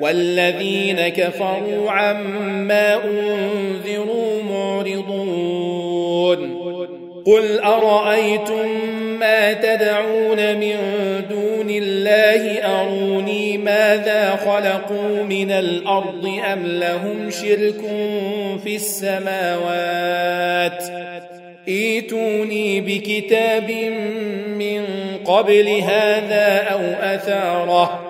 والذين كفروا عما أنذروا معرضون. قل أرأيتم ما تدعون من دون الله؟ أروني ماذا خلقوا من الأرض أم لهم شرك في السماوات؟ ايتوني بكتاب من قبل هذا أو أثاره.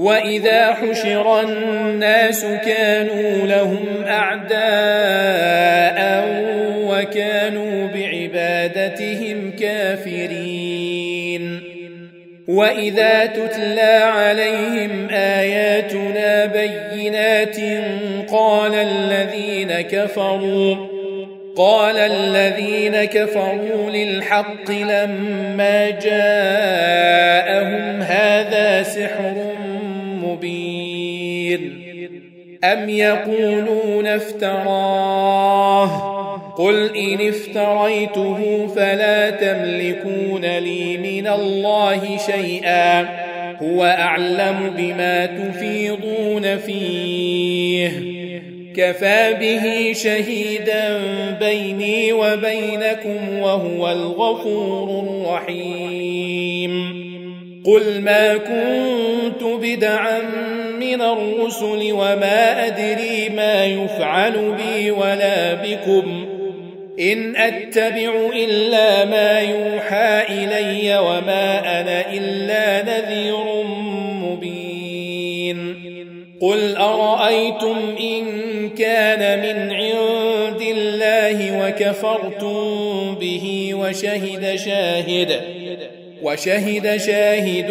وإذا حشر الناس كانوا لهم أعداء وكانوا بعبادتهم كافرين. وإذا تتلى عليهم آياتنا بينات قال الذين كفروا قال الذين كفروا للحق لما جاءهم هذا سحر أم يقولون افتراه قل إن افتريته فلا تملكون لي من الله شيئا هو أعلم بما تفيضون فيه كفى به شهيدا بيني وبينكم وهو الغفور الرحيم قل ما كنت بدعا من الرسل وما أدري ما يفعل بي ولا بكم. إن أتبع إلا ما يوحى إلي وما أنا إلا نذير مبين. قل أرأيتم إن كان من عند الله وكفرتم به وشهد شاهد وشهد شاهد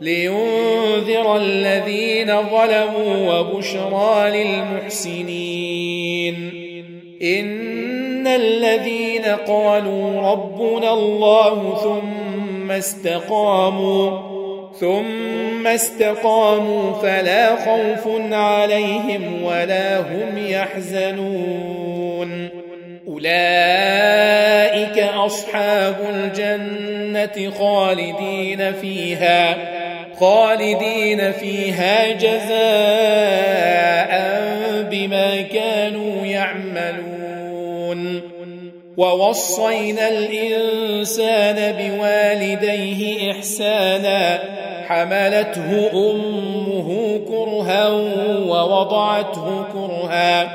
لينذر الذين ظلموا وبشرى للمحسنين. إن الذين قالوا ربنا الله ثم استقاموا ثم استقاموا فلا خوف عليهم ولا هم يحزنون. أولئك أصحاب الجنة خالدين فيها. خالدين فيها جزاء بما كانوا يعملون. ووصينا الإنسان بوالديه إحسانا. حملته أمه كرها ووضعته كرها.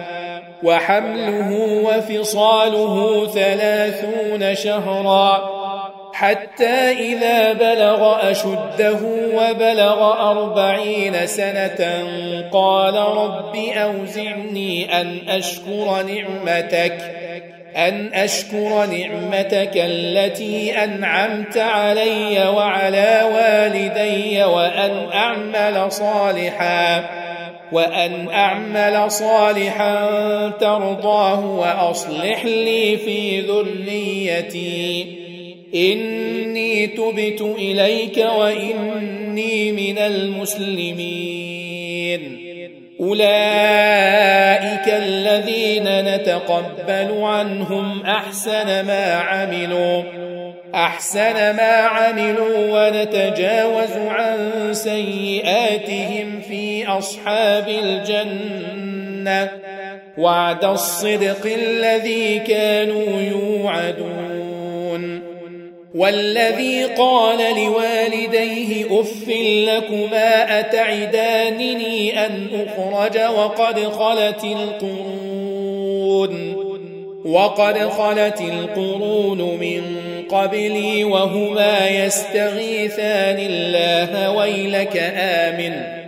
وحمله وفصاله ثلاثون شهرا. حتى إذا بلغ أشده وبلغ أربعين سنة قال رب أوزعني أن أشكر نعمتك أن أشكر نعمتك التي أنعمت علي وعلى والدي وأن أعمل صالحا وأن أعمل صالحا ترضاه وأصلح لي في ذريتي. إني تبت إليك وإني من المسلمين. أولئك الذين نتقبل عنهم أحسن ما عملوا أحسن ما عملوا ونتجاوز عن سيئاتهم في أصحاب الجنة. وعد الصدق الذي كانوا يوعدون. والذي قال لوالديه اف لكما اتعدانني ان اخرج وقد خلت القرون وقد خلت القرون من قبلي وهما يستغيثان الله ويلك آمن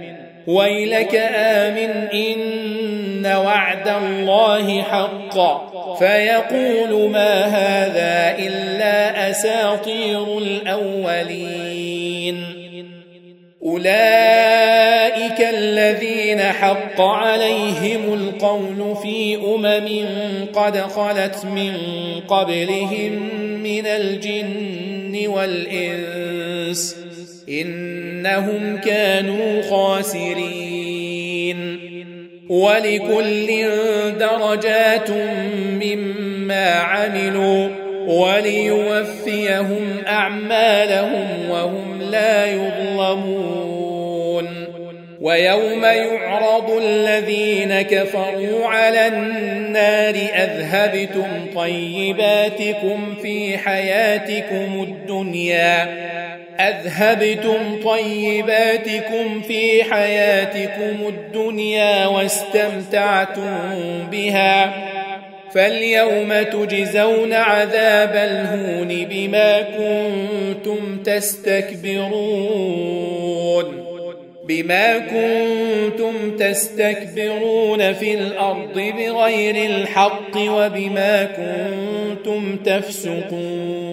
ويلك آمن إن وعد الله حق فيقول ما هذا إلا أساطير الأولين. أولئك الذين حق عليهم القول في أمم قد خلت من قبلهم من الجن والإنس. إنهم كانوا خاسرين. ولكل درجات مما عملوا وليوفيهم أعمالهم وهم لا يظلمون. ويوم يعرض الذين كفروا على النار أذهبتم طيباتكم في حياتكم الدنيا؟ أذهبتم طيباتكم في حياتكم الدنيا واستمتعتم بها فاليوم تجزون عذاب الهون بما كنتم تستكبرون بما كنتم تستكبرون في الأرض بغير الحق وبما كنتم تفسقون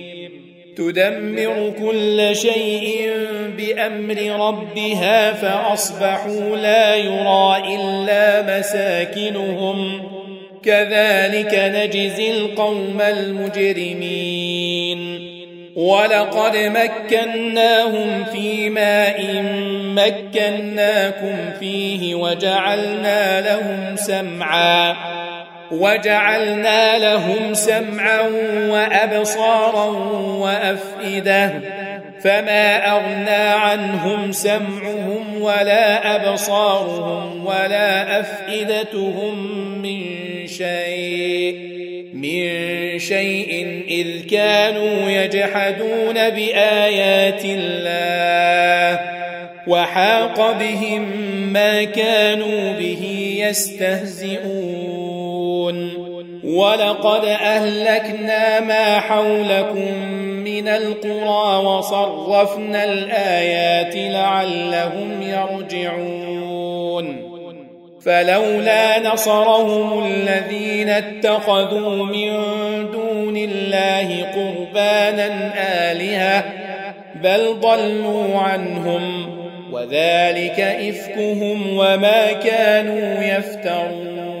تدمر كل شيء بأمر ربها فأصبحوا لا يرى إلا مساكنهم. كذلك نجزي القوم المجرمين. ولقد مكناهم في ماء مكناكم فيه وجعلنا لهم سمعا. وجعلنا لهم سمعا وأبصارا وأفئدة فما أغنى عنهم سمعهم ولا أبصارهم ولا أفئدتهم من شيء من شيء إذ كانوا يجحدون بآيات الله وحاق بهم ما كانوا به يستهزئون. ولقد أهلكنا ما حولكم من القرى وصرفنا الآيات لعلهم يرجعون. فلولا نصرهم الذين اتخذوا من دون الله قربانا آلهة بل ضلوا عنهم وذلك إفكهم وما كانوا يفترون.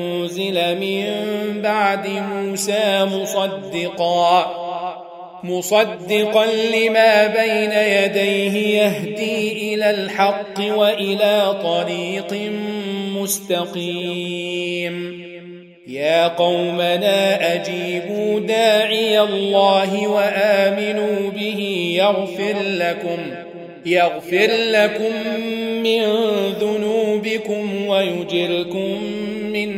من بعد موسى مصدقا مصدقا لما بين يديه يهدي إلى الحق وإلى طريق مستقيم. يا قومنا أجيبوا داعي الله وآمنوا به يغفر لكم يغفر لكم من ذنوبكم ويجركم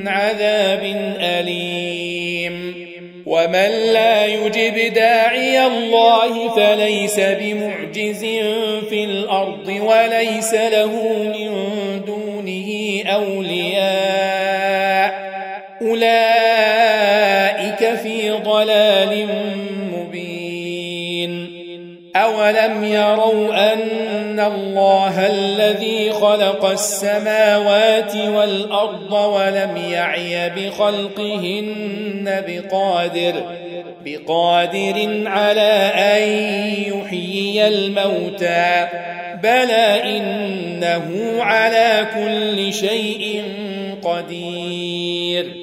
عذاب اليم ومن لا يجب داعي الله فليس بمعجز في الأرض وليس له من دونه اولياء اولئك في ضلال مبين اولم يروا أن الله الذي خلق السماوات والأرض ولم يعي بخلقهن بقادر بقادر على أن يحيي الموتى. بلى إنه على كل شيء قدير.